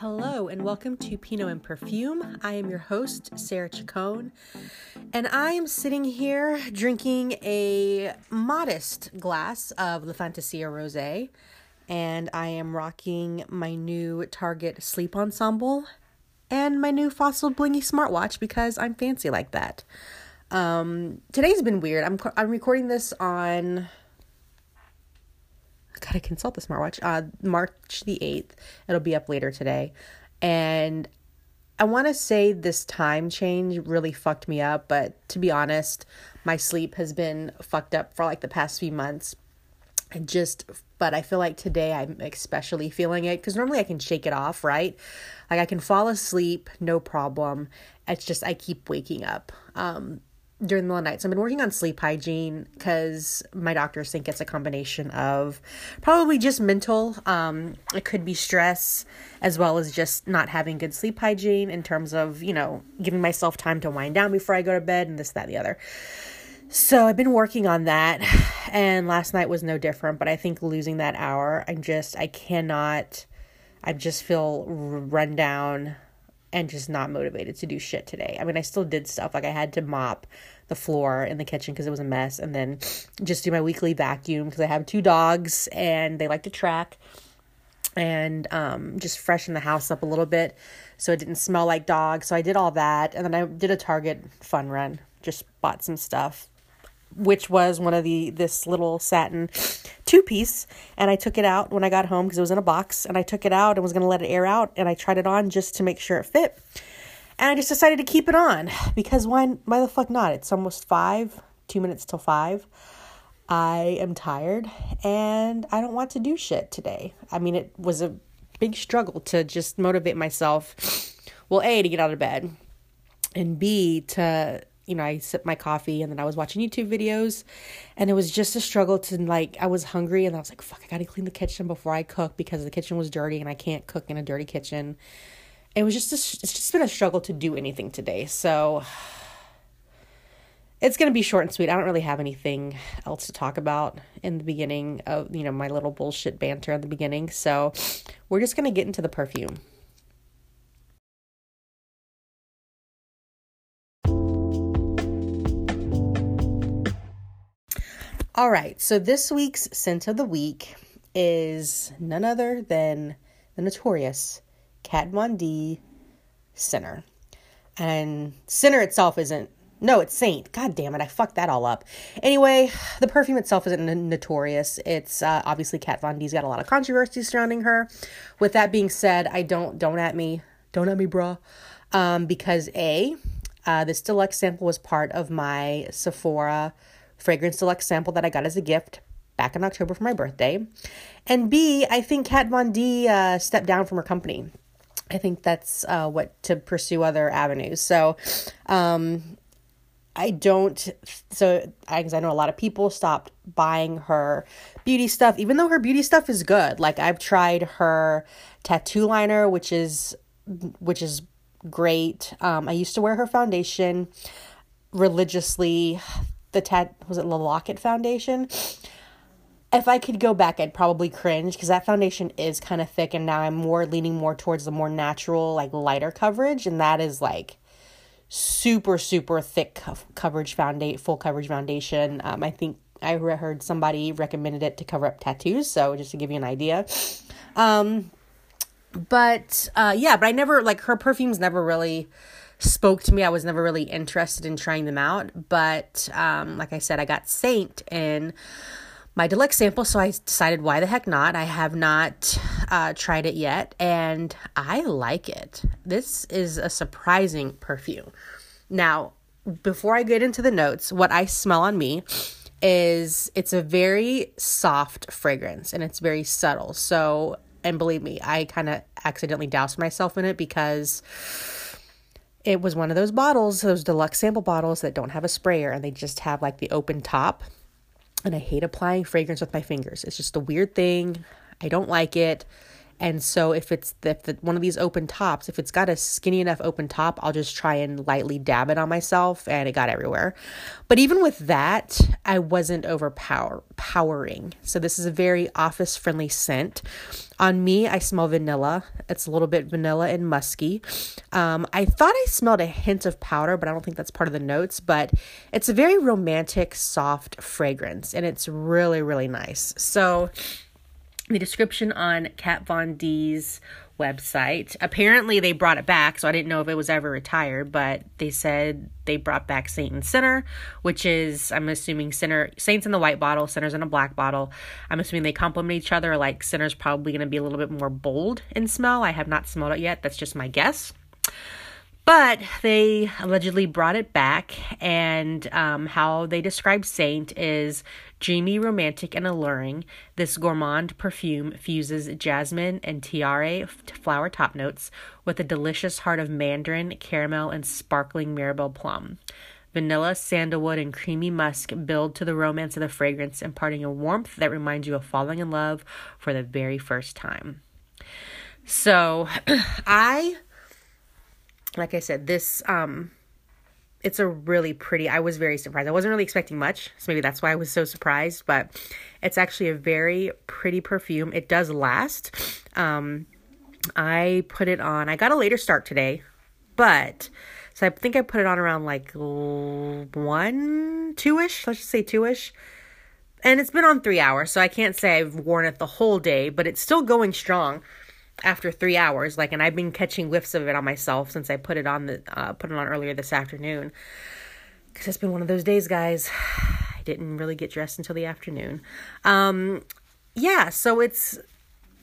Hello, and welcome to Pinot and Perfume. I am your host, Sarah Chacon, and I am sitting here drinking a modest glass of La Fantasia Rosé, and I am rocking my new Target Sleep Ensemble and my new Fossil Blingy smartwatch because I'm fancy like that. Um, today's been weird. I'm I'm recording this on gotta consult the smartwatch. Uh, March the 8th. It'll be up later today. And I want to say this time change really fucked me up, but to be honest, my sleep has been fucked up for like the past few months. And just, but I feel like today I'm especially feeling it because normally I can shake it off, right? Like I can fall asleep, no problem. It's just I keep waking up. Um, during the middle of the night. So I've been working on sleep hygiene because my doctors think it's a combination of probably just mental. Um, it could be stress as well as just not having good sleep hygiene in terms of, you know, giving myself time to wind down before I go to bed and this, that, the other. So I've been working on that and last night was no different, but I think losing that hour, I'm just, I cannot, I just feel run down and just not motivated to do shit today. I mean, I still did stuff like I had to mop the floor in the kitchen because it was a mess and then just do my weekly vacuum because I have two dogs and they like to track and um, just freshen the house up a little bit so it didn't smell like dogs. So I did all that and then I did a Target fun run. Just bought some stuff which was one of the this little satin two piece and I took it out when I got home because it was in a box and I took it out and was going to let it air out and I tried it on just to make sure it fit. And I just decided to keep it on because why why the fuck not? It's almost 5, 2 minutes till 5. I am tired and I don't want to do shit today. I mean, it was a big struggle to just motivate myself. Well, A to get out of bed and B to you know, I sipped my coffee and then I was watching YouTube videos and it was just a struggle to like I was hungry and I was like, fuck, I gotta clean the kitchen before I cook because the kitchen was dirty and I can't cook in a dirty kitchen. It was just a, it's just been a struggle to do anything today. So it's gonna be short and sweet. I don't really have anything else to talk about in the beginning of you know my little bullshit banter at the beginning. So we're just gonna get into the perfume. All right, so this week's scent of the week is none other than the notorious Kat Von D Sinner. And Sinner itself isn't, no, it's Saint. God damn it, I fucked that all up. Anyway, the perfume itself isn't notorious. It's uh, obviously Kat Von D's got a lot of controversy surrounding her. With that being said, I don't, don't at me, don't at me, bruh. Um, because A, uh, this deluxe sample was part of my Sephora fragrance deluxe sample that I got as a gift back in October for my birthday. And B, I think Kat Von D uh, stepped down from her company. I think that's uh, what to pursue other avenues. So, um, I don't. So, because I, I know a lot of people stopped buying her beauty stuff, even though her beauty stuff is good. Like I've tried her tattoo liner, which is which is great. Um, I used to wear her foundation religiously the tat was it the Lock-It Foundation. If I could go back, I'd probably cringe because that foundation is kind of thick, and now I'm more leaning more towards the more natural, like lighter coverage, and that is like super super thick co- coverage foundation, full coverage foundation. Um, I think I heard somebody recommended it to cover up tattoos, so just to give you an idea. Um, but uh, yeah, but I never like her perfumes never really spoke to me. I was never really interested in trying them out, but um, like I said, I got Saint in my deluxe sample, so I decided why the heck not. I have not uh, tried it yet, and I like it. This is a surprising perfume. Now, before I get into the notes, what I smell on me is it's a very soft fragrance and it's very subtle. So, and believe me, I kind of accidentally doused myself in it because it was one of those bottles, those deluxe sample bottles that don't have a sprayer and they just have like the open top. And I hate applying fragrance with my fingers. It's just a weird thing. I don't like it. And so if it's the, if the, one of these open tops, if it's got a skinny enough open top, I'll just try and lightly dab it on myself and it got everywhere. But even with that, I wasn't overpowering. So this is a very office friendly scent. On me, I smell vanilla. It's a little bit vanilla and musky. Um, I thought I smelled a hint of powder, but I don't think that's part of the notes. But it's a very romantic, soft fragrance, and it's really, really nice. So the description on Kat Von D's website. Apparently, they brought it back, so I didn't know if it was ever retired, but they said they brought back Saint and Sinner, which is, I'm assuming, Sinner, Saints in the white bottle, Sinner's in a black bottle. I'm assuming they complement each other, like Sinner's probably going to be a little bit more bold in smell. I have not smelled it yet, that's just my guess. But they allegedly brought it back, and um, how they describe Saint is dreamy, romantic, and alluring. This gourmand perfume fuses jasmine and tiare flower top notes with a delicious heart of mandarin, caramel, and sparkling mirabelle plum. Vanilla, sandalwood, and creamy musk build to the romance of the fragrance, imparting a warmth that reminds you of falling in love for the very first time. So, I like I said, this um it's a really pretty I was very surprised. I wasn't really expecting much, so maybe that's why I was so surprised, but it's actually a very pretty perfume. It does last. Um I put it on. I got a later start today, but so I think I put it on around like one, two ish. Let's just say two ish. And it's been on three hours, so I can't say I've worn it the whole day, but it's still going strong after three hours like and i've been catching whiffs of it on myself since i put it on the uh, put it on earlier this afternoon. Because it's been one of those days guys. I didn't really get dressed until the afternoon. Um yeah so it's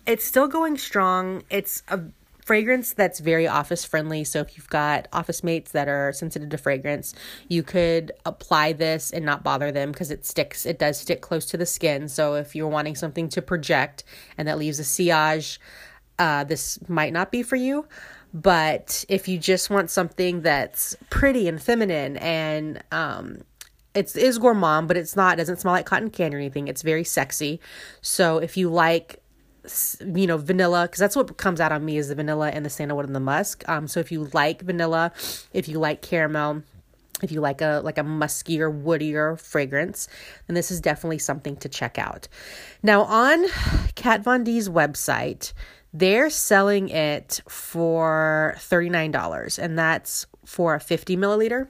it's still going strong. It's a fragrance that's very office friendly. So if you've got office mates that are sensitive to fragrance you could apply this and not bother them because it sticks it does stick close to the skin. So if you're wanting something to project and that leaves a sillage uh, this might not be for you. But if you just want something that's pretty and feminine and um, it's is gourmand, but it's not it doesn't smell like cotton candy or anything. It's very sexy. So if you like you know vanilla because that's what comes out on me is the vanilla and the sandalwood and the musk um so if you like vanilla if you like caramel if you like a like a muskier woodier fragrance then this is definitely something to check out now on kat von d's website they're selling it for $39, and that's for a 50 milliliter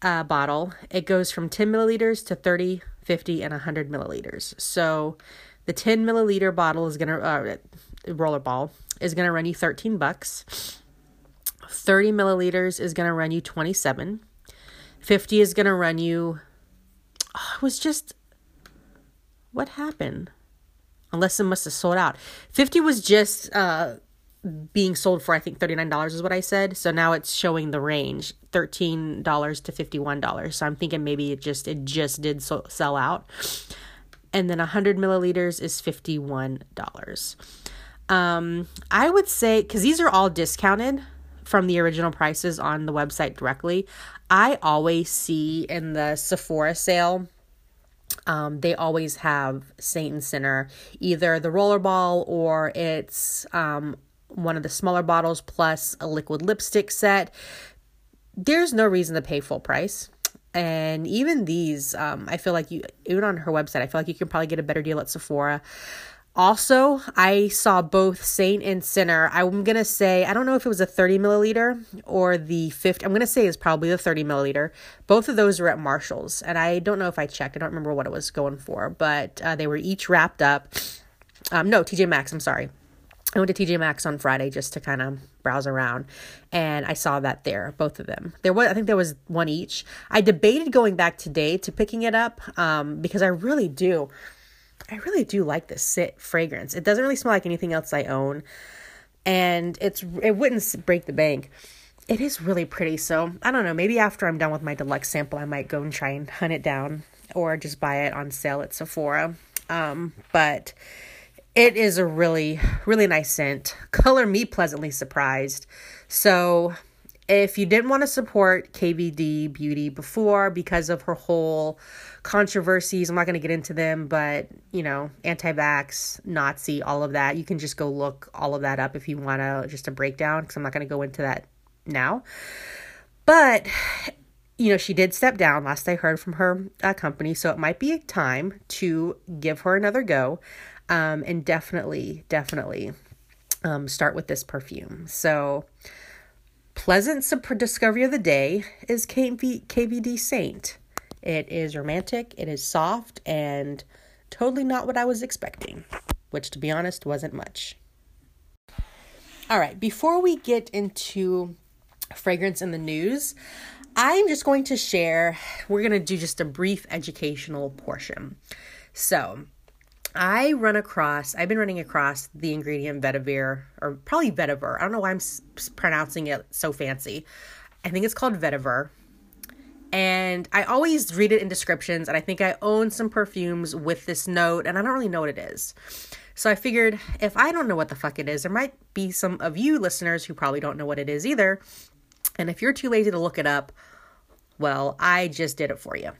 uh, bottle. It goes from 10 milliliters to 30, 50, and 100 milliliters. So the 10 milliliter bottle is going to, uh, rollerball, is going to run you 13 bucks. 30 milliliters is going to run you 27. 50 is going to run you, oh, it was just, what happened? Unless it must have sold out. 50 was just uh, being sold for I think $39 is what I said. So now it's showing the range $13 to $51. So I'm thinking maybe it just it just did so, sell out. And then 100 milliliters is $51. Um, I would say cuz these are all discounted from the original prices on the website directly. I always see in the Sephora sale um, they always have Saint and Sinner, either the rollerball or it's um, one of the smaller bottles plus a liquid lipstick set. There's no reason to pay full price. And even these, um, I feel like you, even on her website, I feel like you can probably get a better deal at Sephora. Also, I saw both Saint and Sinner. I'm going to say, I don't know if it was a 30 milliliter or the 50. I'm going to say it's probably the 30 milliliter. Both of those were at Marshall's. And I don't know if I checked. I don't remember what it was going for, but uh, they were each wrapped up. Um, no, TJ Maxx, I'm sorry. I went to TJ Maxx on Friday just to kind of browse around and I saw that there, both of them. There was I think there was one each. I debated going back today to picking it up um, because I really do I really do like this sit fragrance. It doesn't really smell like anything else I own, and it's it wouldn't break the bank. It is really pretty. So I don't know. Maybe after I'm done with my deluxe sample, I might go and try and hunt it down, or just buy it on sale at Sephora. Um, but it is a really really nice scent. Color me pleasantly surprised. So if you didn't want to support KVD Beauty before because of her whole controversies, I'm not going to get into them, but you know, anti vax, Nazi, all of that, you can just go look all of that up if you want to, just a breakdown, because I'm not going to go into that now. But, you know, she did step down last I heard from her uh, company, so it might be time to give her another go. Um, and definitely, definitely um, start with this perfume. So, pleasant discovery of the day is KV- KVD Saint. It is romantic, it is soft, and totally not what I was expecting, which to be honest wasn't much. All right, before we get into fragrance in the news, I'm just going to share, we're going to do just a brief educational portion. So, I run across, I've been running across the ingredient vetiver, or probably vetiver. I don't know why I'm s- pronouncing it so fancy. I think it's called vetiver. And I always read it in descriptions, and I think I own some perfumes with this note, and I don't really know what it is. So I figured if I don't know what the fuck it is, there might be some of you listeners who probably don't know what it is either. And if you're too lazy to look it up, well, I just did it for you.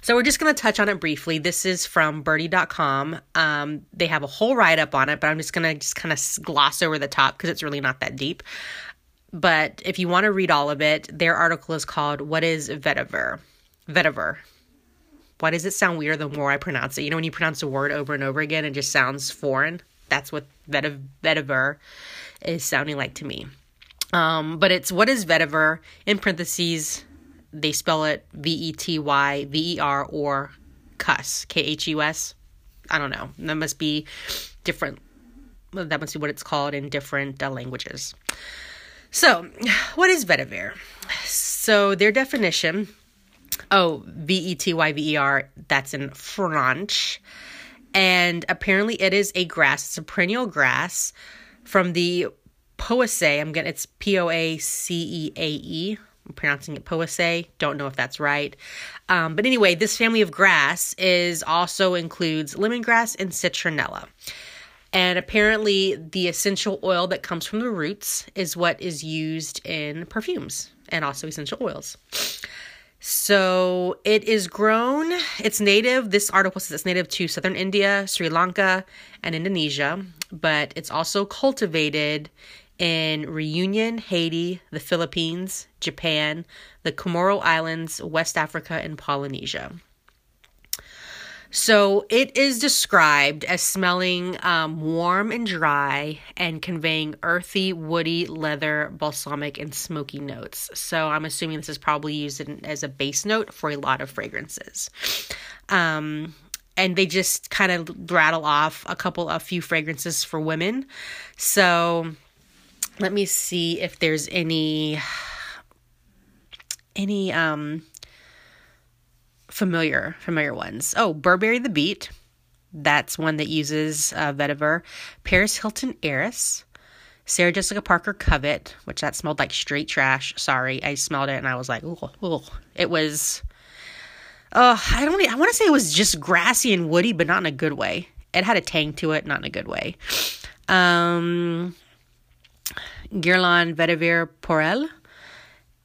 So we're just going to touch on it briefly. This is from Byrdie.com. Um, they have a whole write up on it, but I'm just going to just kind of gloss over the top because it's really not that deep. But if you want to read all of it, their article is called What is Vetiver? Vetiver. Why does it sound weird the more I pronounce it? You know, when you pronounce a word over and over again, it just sounds foreign. That's what vetiv- vetiver is sounding like to me. Um, but it's what is vetiver in parentheses. They spell it V E T Y V E R or cuss K H U S. I don't know. That must be different. That must be what it's called in different uh, languages. So, what is vetiver? So, their definition oh, V E T Y V E R, that's in French. And apparently, it is a grass, it's a perennial grass from the Poaceae. I'm getting it's P O A C E A E. I'm pronouncing it Poaceae. Don't know if that's right. Um, but anyway, this family of grass is also includes lemongrass and citronella. And apparently, the essential oil that comes from the roots is what is used in perfumes and also essential oils. So it is grown, it's native. This article says it's native to southern India, Sri Lanka, and Indonesia, but it's also cultivated in Reunion, Haiti, the Philippines, Japan, the Comoro Islands, West Africa, and Polynesia. So it is described as smelling um, warm and dry and conveying earthy, woody, leather, balsamic, and smoky notes. So I'm assuming this is probably used in, as a base note for a lot of fragrances. Um, and they just kind of rattle off a couple, a few fragrances for women. So let me see if there's any, any, um, familiar familiar ones. Oh, Burberry the Beat. That's one that uses uh, vetiver. Paris Hilton Heiress. Sarah Jessica Parker Covet, which that smelled like straight trash. Sorry, I smelled it and I was like, oh, oh. It was. Uh, I don't. I want to say it was just grassy and woody, but not in a good way. It had a tang to it, not in a good way. Um, Guerlain Vetiver Pour Elle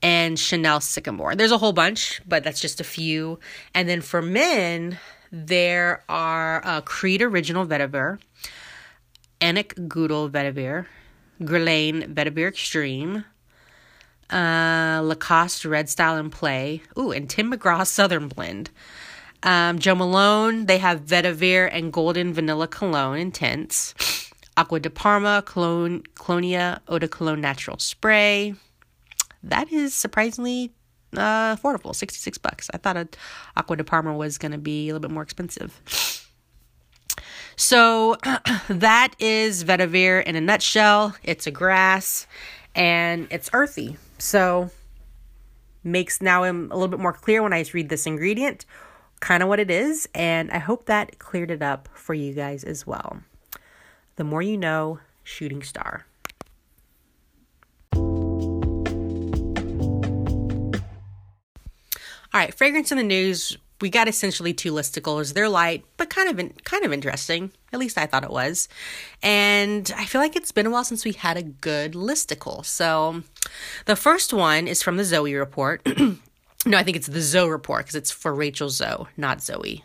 and Chanel Sycomore. There's a whole bunch, but that's just a few. And then for men, there are uh, Creed Original Vetiver, Annick Goutal Vetiver, Guerlain Vetiver Extreme, uh, Lacoste Red Style and Play, ooh, and Tim McGraw Southern Blend. Um, Jo Malone, they have Vetiver and Golden Vanilla Cologne Intense. Acqua di Parma, Cologne, Colonia Eau de Cologne Natural Spray that is surprisingly uh, affordable 66 bucks. I thought a Acqua di Parma was going to be a little bit more expensive. So that is vetiver in a nutshell. It's a grass and it's earthy. So makes now I'm a little bit more clear when I read this ingredient, kind of what it is, and I hope that cleared it up for you guys as well. The more you know, shooting star. All right, fragrance in the news we got essentially two listicles. They're light, but kind of in, kind of interesting. At least I thought it was. And I feel like it's been a while since we had a good listicle. So the first one is from the Zoe report. no, I think it's the Zoe report because it's for Rachel Zoe, not Zoe.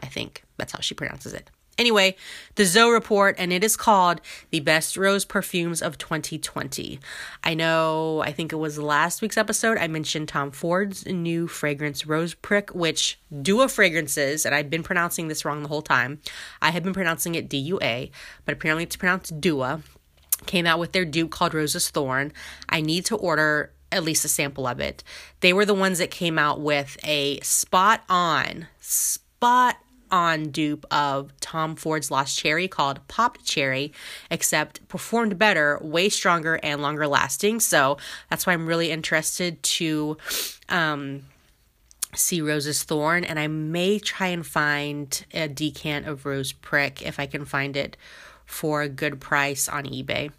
I think that's how she pronounces it. Anyway, the Zoe report, and it is called The Best Rose Perfumes of 2020. I know, I think it was last week's episode, I mentioned Tom Ford's new fragrance, Rose Prick, which Dua Fragrances, and I've been pronouncing this wrong the whole time. I have been pronouncing it D U A, but apparently it's pronounced Dua. Came out with their dupe called Rose's Thorn. I need to order at least a sample of it. They were the ones that came out with a spot on, spot on dupe of Tom Ford's Lost Cherry called Popped Cherry, except performed better, way stronger, and longer lasting. So that's why I'm really interested to um, see Rose's Thorn, and I may try and find a decant of Rose Prick if I can find it for a good price on eBay.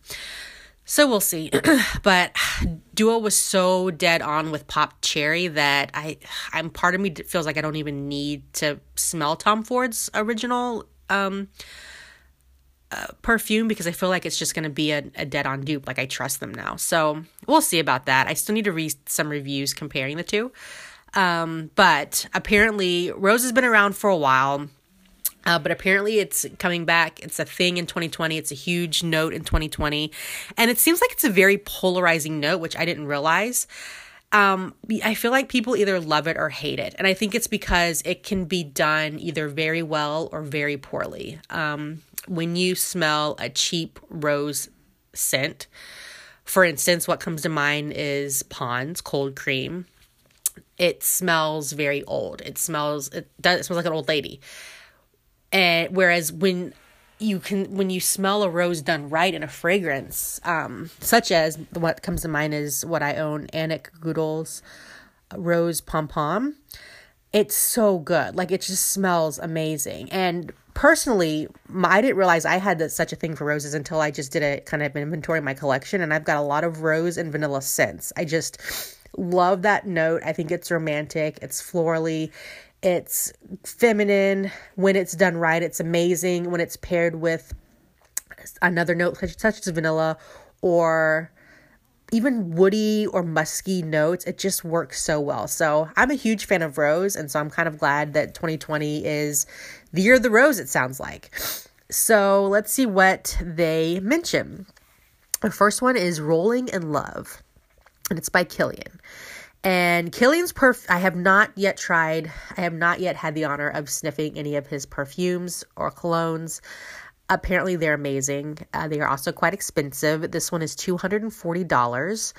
So we'll see. but Dua was so dead on with Pop Cherry that I I'm part of me feels like I don't even need to smell Tom Ford's original um uh, perfume because I feel like it's just going to be a, a dead on dupe. Like I trust them now. So we'll see about that. I still need to read some reviews comparing the two. Um, but apparently Rose has been around for a while. Uh, but apparently it's coming back. It's a thing in 2020. It's a huge note in 2020. And it seems like it's a very polarizing note, which I didn't realize. Um, I feel like people either love it or hate it. And I think it's because it can be done either very well or very poorly. Um, when you smell a cheap rose scent, for instance, what comes to mind is Pond's cold cream. It smells very old. It smells it does it smells like an old lady and whereas when you can when you smell a rose done right in a fragrance um, such as what comes to mind is what i own Annick Goutal's rose pom pom. It's so good. Like it just smells amazing. And personally i didn't realize i had that, such a thing for roses until i just did a kind of inventory of my collection and i've got a lot of rose and vanilla scents. I just love that note. I think it's romantic. It's florally it's feminine when it's done right. It's amazing when it's paired with another note such as vanilla or even woody or musky notes. It just works so well. So I'm a huge fan of rose, and so I'm kind of glad that 2020 is the year of the rose. It sounds like. So let's see what they mention. The first one is Rolling in Love, and it's by Kilian. And Kilian's perf I have not yet tried. I have not yet had the honor of sniffing any of his perfumes or colognes. Apparently, they're amazing. Uh, they are also quite expensive. This one is $240.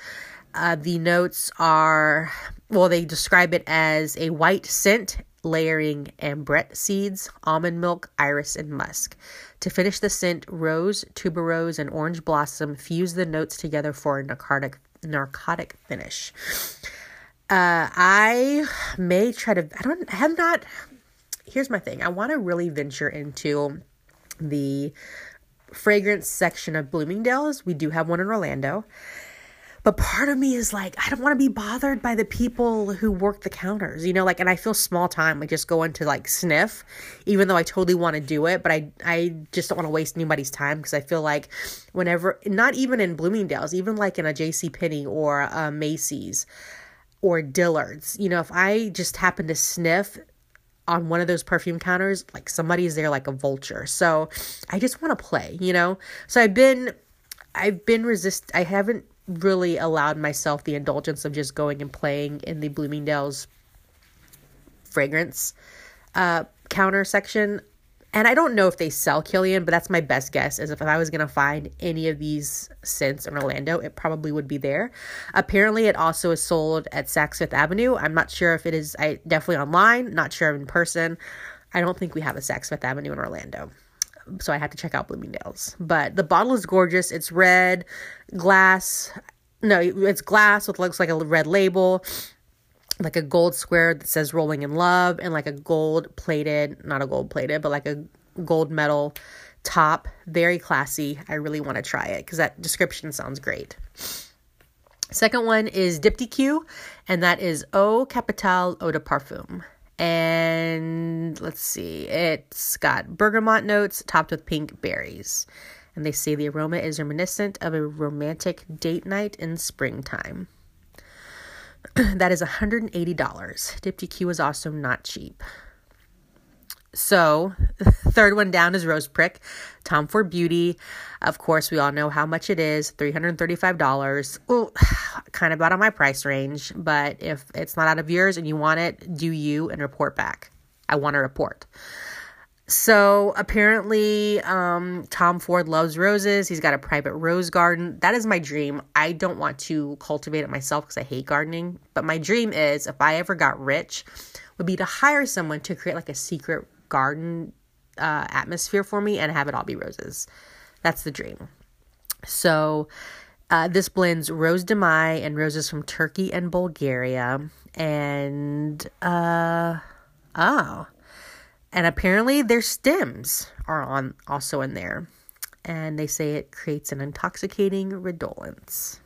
Uh, the notes are, well, they describe it as a white scent layering ambrette seeds, almond milk, iris, and musk. To finish the scent, rose, tuberose, and orange blossom fuse the notes together for a narcotic narcotic finish. Uh, I may try to. I don't. I have not. Here's my thing. I want to really venture into the fragrance section of Bloomingdale's. We do have one in Orlando. But part of me is like, I don't want to be bothered by the people who work the counters, you know, like, and I feel small time, like just going to like sniff, even though I totally want to do it, but I, I just don't want to waste anybody's time because I feel like whenever, not even in Bloomingdale's, even like in a J.C. Penney or a Macy's, or Dillard's. You know, if I just happen to sniff on one of those perfume counters, like somebody's there like a vulture. So I just want to play, you know? So I've been, I've been resist, I haven't really allowed myself the indulgence of just going and playing in the Bloomingdale's fragrance uh, counter section and I don't know if they sell Kilian, but that's my best guess. Is if I was gonna find any of these scents in Orlando, it probably would be there. Apparently, it also is sold at Saks Fifth Avenue. I'm not sure if it is. I definitely online. Not sure in person. I don't think we have a Saks Fifth Avenue in Orlando, so I had to check out Bloomingdale's. But the bottle is gorgeous. It's red, glass. No, it's glass with looks like a red label like a gold square that says rolling in love and like a gold plated not a gold plated but like a gold metal top very classy i really want to try it because that description sounds great second one is diptyque and that is eau capitale eau de parfum And let's see, it's got bergamot notes topped with pink berries. And they say the aroma is reminiscent of a romantic date night in springtime. that is $180. Diptyque Q is also not cheap. So, third one down is Rose Prick, Tom Ford Beauty. Of course, we all know how much it is $335. Oh, kind of out of my price range, but if it's not out of yours and you want it, do you and report back. I want a report. So apparently, um, Tom Ford loves roses. He's got a private rose garden. That is my dream. I don't want to cultivate it myself because I hate gardening. But my dream is, if I ever got rich, would be to hire someone to create like a secret garden uh, atmosphere for me and have it all be roses. That's the dream. So uh, this blends rose de mai and roses from Turkey and Bulgaria. And uh, oh, and apparently their stems are on also in there. And they say it creates an intoxicating redolence.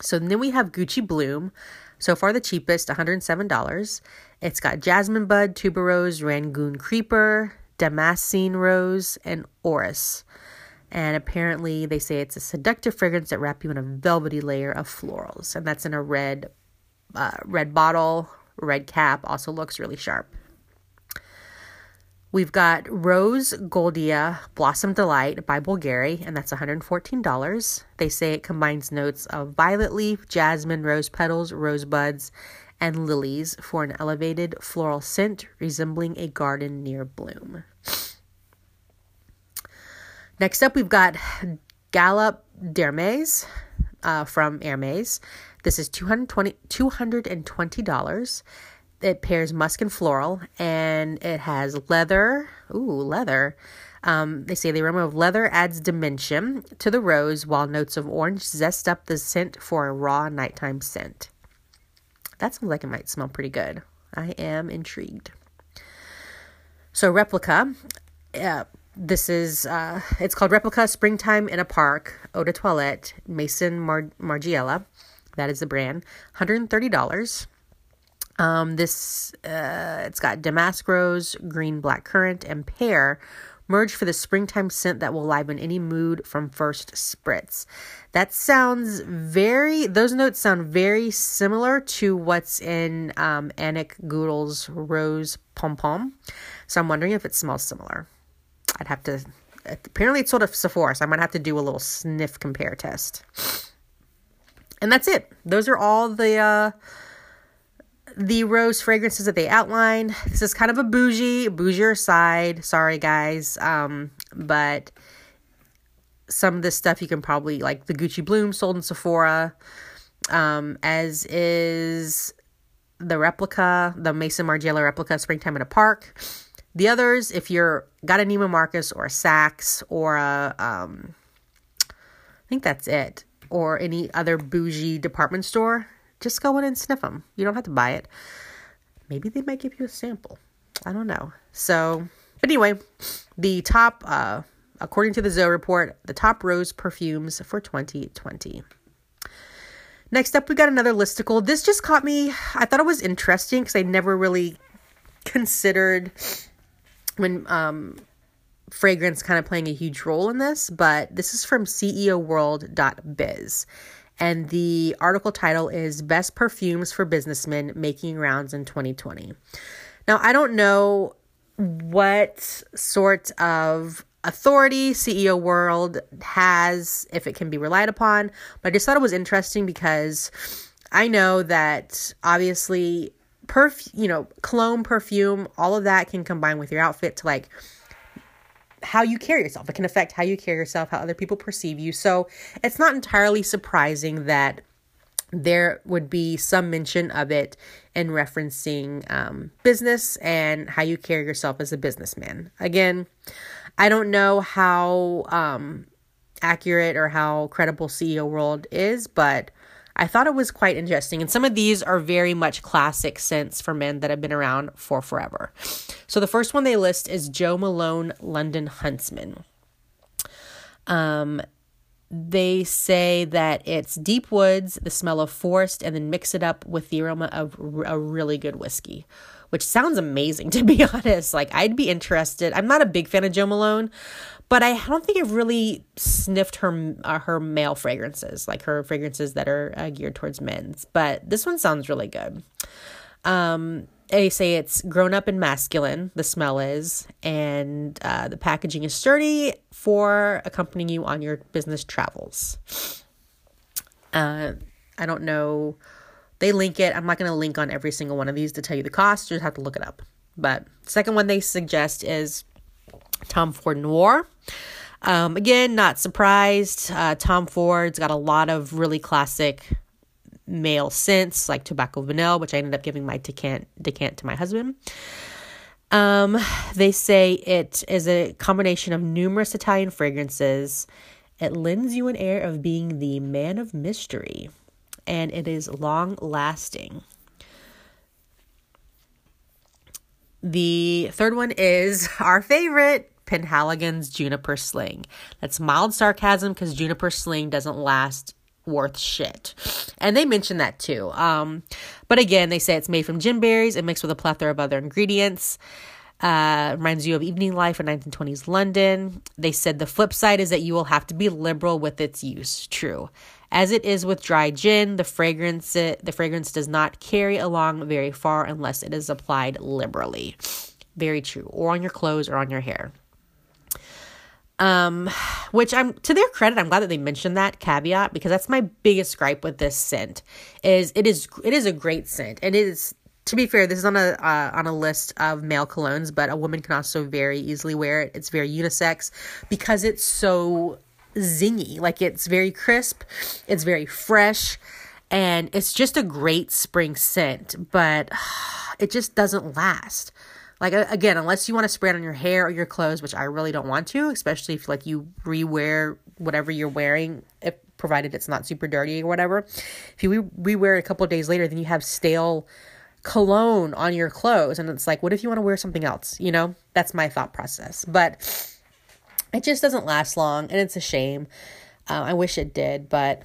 So then we have Gucci Bloom. So far the cheapest, $107. It's got jasmine bud, tuberose, rangoon creeper, damascene rose, and orris. And apparently they say it's a seductive fragrance that wraps you in a velvety layer of florals. And that's in a red uh, red bottle, red cap, also looks really sharp. We've got Rose Goldea Blossom Delight by Bulgari, and that's $114. They say it combines notes of violet leaf, jasmine, rose petals, rosebuds, and lilies for an elevated floral scent resembling a garden near bloom. Next up, we've got Galop d'Hermes uh, from Hermes. This is $220, $220 it pairs musk and floral, and it has leather. Ooh, leather. Um, they say the aroma of leather adds dimension to the rose, while notes of orange zest up the scent for a raw nighttime scent. That sounds like it might smell pretty good. I am intrigued. So, replica. Uh, this is uh, it's called replica springtime in a park eau de toilette maison Mar- margiela that is the brand $130 um, this uh, it's got damask rose, green black currant, and pear merged for the springtime scent that will liven any mood from first spritz. That sounds very. Those notes sound very similar to what's in um, Annick Goutal's rose pom pom. So I'm wondering if it smells similar. I'd have to. Apparently, it's sort of Sephora, so I might have to do a little sniff compare test. And that's it. Those are all the. Uh, the rose fragrances that they outline. This is kind of a bougie, bougier side. Sorry, guys. Um, but some of this stuff you can probably like the Gucci Bloom sold in Sephora, um, as is the replica, the Maison Margiela replica, Springtime in a Park. The others, if you're got a Neiman Marcus or a Saks or a, um, I think that's it, or any other bougie department store, just go in and sniff them. You don't have to buy it. Maybe they might give you a sample. I don't know. So, but anyway, the top, uh, according to the Zoe report, the top rose perfumes for 2020. Next up, we got another listicle. This just caught me. I thought it was interesting because I never really considered when um, fragrance kind of playing a huge role in this, but this is from CEOworld.biz. And the article title is Best Perfumes for Businessmen Making Rounds in 2020. Now, I don't know what sort of authority CEO World has, if it can be relied upon, but I just thought it was interesting because I know that obviously perf you know cologne perfume all of that can combine with your outfit to like how you carry yourself. It can affect how you carry yourself, how other people perceive you. So it's not entirely surprising that there would be some mention of it in referencing um, business and how you carry yourself as a businessman. Again, I don't know how um, accurate or how credible CEO World is, but I thought it was quite interesting. And some of these are very much classic scents for men that have been around for forever. So the first one they list is Jo Malone London Huntsman. Um, they say that it's deep woods, the smell of forest, and then mix it up with the aroma of a really good whiskey, which sounds amazing to be honest. Like, I'd be interested. I'm not a big fan of Jo Malone, but I don't think I've really sniffed her uh, her male fragrances, like her fragrances that are uh, geared towards men's. But this one sounds really good. Um, they say it's grown up and masculine, the smell is, and uh, the packaging is sturdy for accompanying you on your business travels. Uh, I don't know. They link it. I'm not going to link on every single one of these to tell you the cost. You just have to look it up. But second one they suggest is Tom Ford Noir. Um, again, not surprised. Uh, Tom Ford's got a lot of really classic male scents like tobacco vanilla, which I ended up giving my decant, decant to my husband. Um, they say it is a combination of numerous Italian fragrances. It lends you an air of being the man of mystery, and it is long lasting. The third one is our favorite Penhaligon's Juniper Sling. That's mild sarcasm because Juniper Sling doesn't last worth shit. And they mention that too. Um, but again, they say it's made from gin berries and mixed with a plethora of other ingredients. Uh, reminds you of evening life in 1920s London. They said the flip side is that you will have to be liberal with its use. True. As it is with dry gin, the fragrance it, the fragrance does not carry along very far unless it is applied liberally. Very true. Or on your clothes or on your hair. Um, which I'm to their credit, I'm glad that they mentioned that caveat because that's my biggest gripe with this scent. Is it is it is a great scent and it is to be fair, this is on a uh, on a list of male colognes, but a woman can also very easily wear it. It's very unisex because it's so zingy. Like it's very crisp, it's very fresh, and it's just a great spring scent. But it just doesn't last. Like again, unless you want to spray it on your hair or your clothes, which I really don't want to, especially if like you rewear whatever you're wearing, if provided it's not super dirty or whatever. If you re- rewear it a couple days later, then you have stale cologne on your clothes, and it's like, what if you want to wear something else? You know, that's my thought process. But it just doesn't last long, and it's a shame. Uh, I wish it did, but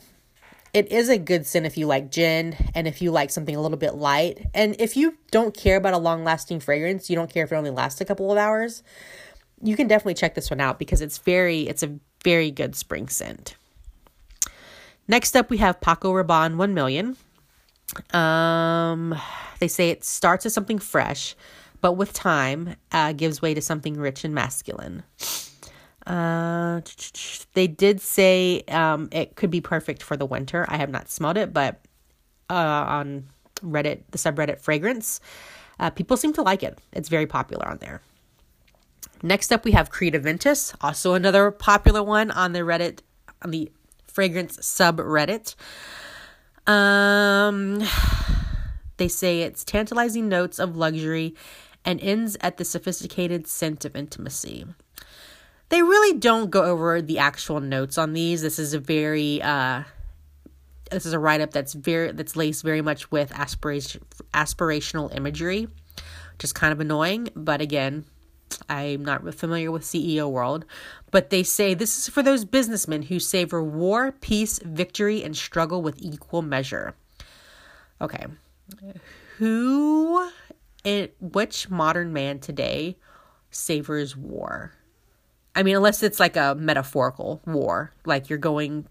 it is a good scent if you like gin and if you like something a little bit light. And if you don't care about a long lasting fragrance, you don't care if it only lasts a couple of hours, you can definitely check this one out because it's very, it's a very good spring scent. Next up, we have Paco Rabanne 1 million. Um, they say it starts as something fresh, but with time, uh, gives way to something rich and masculine. Uh, they did say um, it could be perfect for the winter. I have not smelled it, but uh, on Reddit, the subreddit fragrance, uh, people seem to like it. It's very popular on there. Next up, we have Creed Aventus, also another popular one on the Reddit, on the fragrance subreddit. Um, they say it's tantalizing notes of luxury and ends at the sophisticated scent of intimacy. They really don't go over the actual notes on these. This is a very uh this is a write up that's very that's laced very much with aspiration aspirational imagery, which is kind of annoying. But again, I'm not familiar with CEO world, but they say this is for those businessmen who savor war, peace, victory, and struggle with equal measure. Okay, who, in which modern man today savors war? I mean, unless it's like a metaphorical war, like you're going,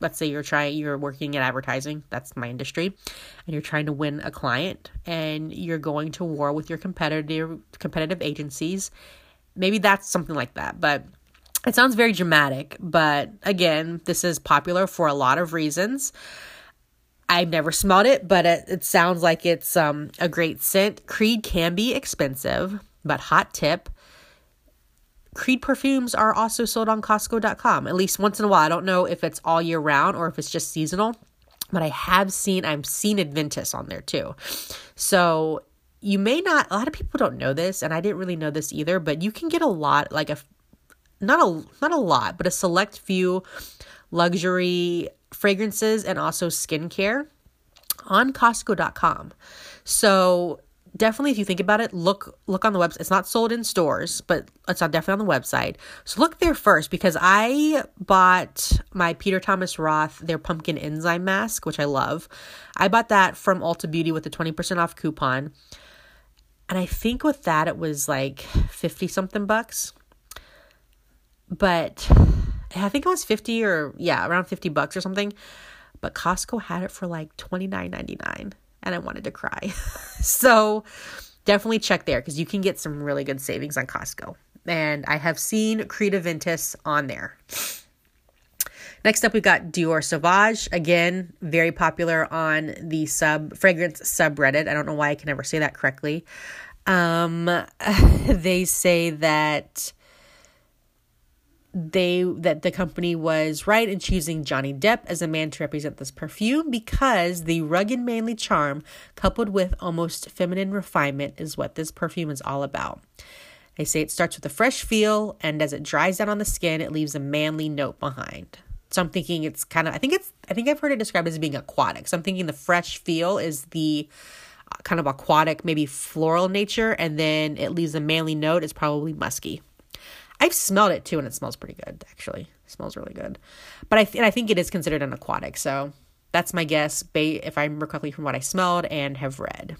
let's say you're trying, you're working in advertising, that's my industry, and you're trying to win a client, and you're going to war with your competitive competitive agencies. Maybe that's something like that, but it sounds very dramatic. But again, this is popular for a lot of reasons. I've never smelled it, but it, it sounds like it's um, a great scent. Creed can be expensive, but hot tip Creed perfumes are also sold on Costco.com at least once in a while. I don't know if it's all year round or if it's just seasonal, but I have seen I've seen Aventus on there too. So you may not a lot of people don't know this and I didn't really know this either, but you can get a lot like a not a not a lot, but a select few luxury fragrances and also skincare on Costco.com. So definitely if you think about it look look on the website it's not sold in stores but it's not definitely on the website. So look there first because i bought my peter thomas roth their pumpkin enzyme mask which i love. I bought that from ulta beauty with a 20% off coupon. And i think with that it was like 50 something bucks. But i think it was 50 or yeah around 50 bucks or something. But costco had it for like 29.99 and I wanted to cry. so definitely check there because you can get some really good savings on Costco. And I have seen Creed Aventus on there. Next up, we've got Dior Sauvage. Again, very popular on the sub fragrance subreddit. I don't know why I can never say that correctly. Um, they say that they that the company was right in choosing Johnny Depp as a man to represent this perfume because the rugged manly charm coupled with almost feminine refinement is what this perfume is all about. They say it starts with a fresh feel and as it dries down on the skin it leaves a manly note behind. So I'm thinking it's kind of I think it's I think I've heard it described as being aquatic. So I'm thinking the fresh feel is the uh, kind of aquatic maybe floral nature and then it leaves a manly note is probably musky. I've smelled it too, and it smells pretty good. Actually, it smells really good. But I th- I think it is considered an aquatic. So that's my guess, ba- if I remember correctly from what I smelled and have read.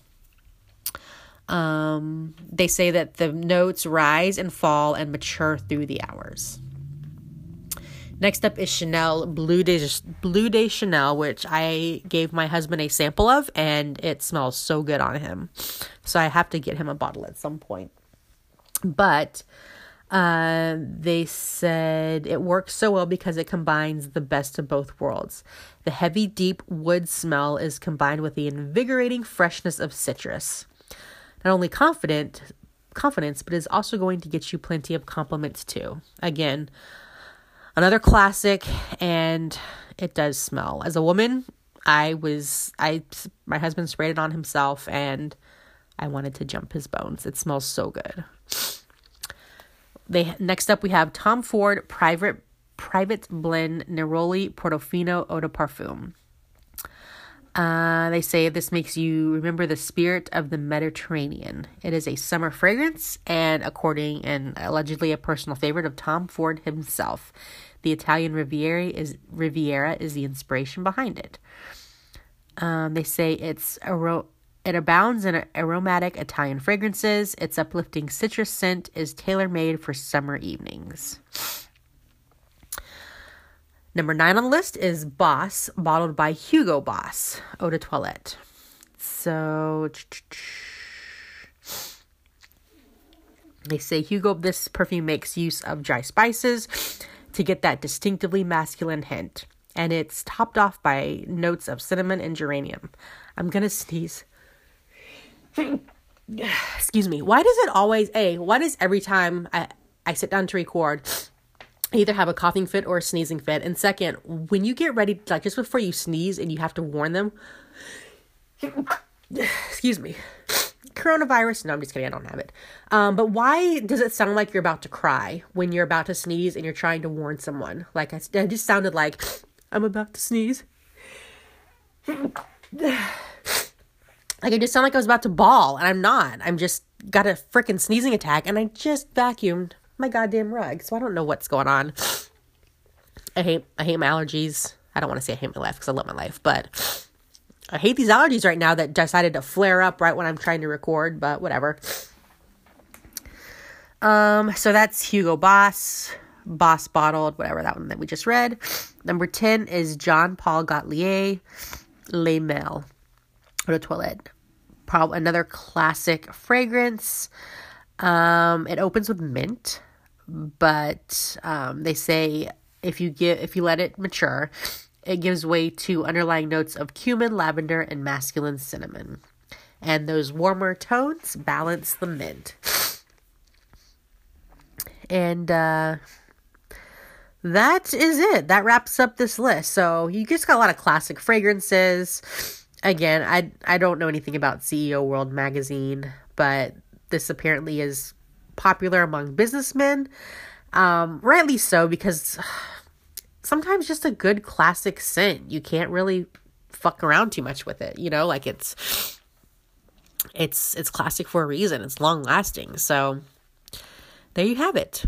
Um, they say that the notes rise and fall and mature through the hours. Next up is Chanel Blue de Bleu de Chanel, which I gave my husband a sample of, and it smells so good on him. So I have to get him a bottle at some point. But uh, they said it works so well because it combines the best of both worlds. The heavy, deep wood smell is combined with the invigorating freshness of citrus. Not only confident confidence, but is also going to get you plenty of compliments too. Again, another classic, and it does smell. As a woman, I was I my husband sprayed it on himself, and I wanted to jump his bones. It smells so good. They next up we have Tom Ford Private Private Blend Neroli Portofino Eau de Parfum. Uh, they say this makes you remember the spirit of the Mediterranean. It is a summer fragrance, and according and allegedly a personal favorite of Tom Ford himself, the Italian Riviera is Riviera is the inspiration behind it. Um, they say it's a ro- it abounds in aromatic Italian fragrances. Its uplifting citrus scent is tailor made for summer evenings. Number nine on the list is Boss, bottled by Hugo Boss, Eau de Toilette. So they say Hugo, this perfume makes use of dry spices to get that distinctively masculine hint. And it's topped off by notes of cinnamon and geranium. I'm gonna sneeze. Excuse me why does it always a why does every time i i sit down to record I either have a coughing fit or a sneezing fit and second when you get ready like just before you sneeze and you have to warn them excuse me coronavirus no i'm just kidding i don't have it um, but why does it sound like you're about to cry when you're about to sneeze and you're trying to warn someone like i, I just sounded like i'm about to sneeze like I just sound like I was about to bawl, and I'm not. I'm just got a freaking sneezing attack, and I just vacuumed my goddamn rug, so I don't know what's going on. I hate I hate my allergies. I don't want to say I hate my life because I love my life, but I hate these allergies right now that decided to flare up right when I'm trying to record. But whatever. Um, so that's Hugo Boss, Boss bottled, whatever that one that we just read. Number ten is John Paul Gaultier, Le Male eau toilette. Probably another classic fragrance. Um, it opens with mint, but um, they say if you get if you let it mature, it gives way to underlying notes of cumin, lavender, and masculine cinnamon. And those warmer tones balance the mint. And uh, that is it. That wraps up this list. So you just got a lot of classic fragrances again, I I don't know anything about CEO World magazine, but this apparently is popular among businessmen. Um, rightly so because sometimes just a good classic scent, you can't really fuck around too much with it, you know, like it's it's it's classic for a reason. It's long lasting. So there you have it.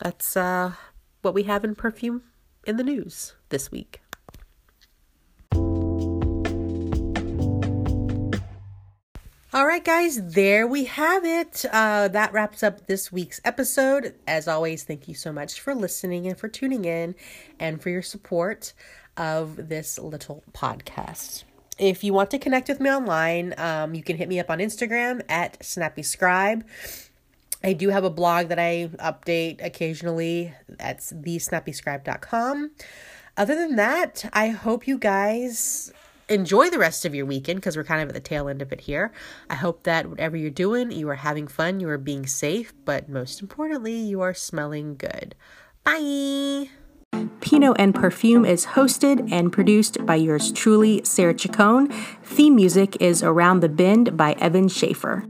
That's uh, what we have in perfume in the news this week. All right, guys, there we have it. Uh, that wraps up this week's episode. As always, thank you so much for listening and for tuning in and for your support of this little podcast. If you want to connect with me online, um, you can hit me up on Instagram at Snappy Scribe. I do have a blog that I update occasionally. That's thesnappyscribe.com. Other than that, I hope you guys enjoy the rest of your weekend because we're kind of at the tail end of it here. I hope that whatever you're doing, you are having fun, you are being safe, but most importantly, you are smelling good. Bye. Pinot and Perfume is hosted and produced by yours truly, Sarah Chacon. Theme music is Around the Bend by Evan Schaefer.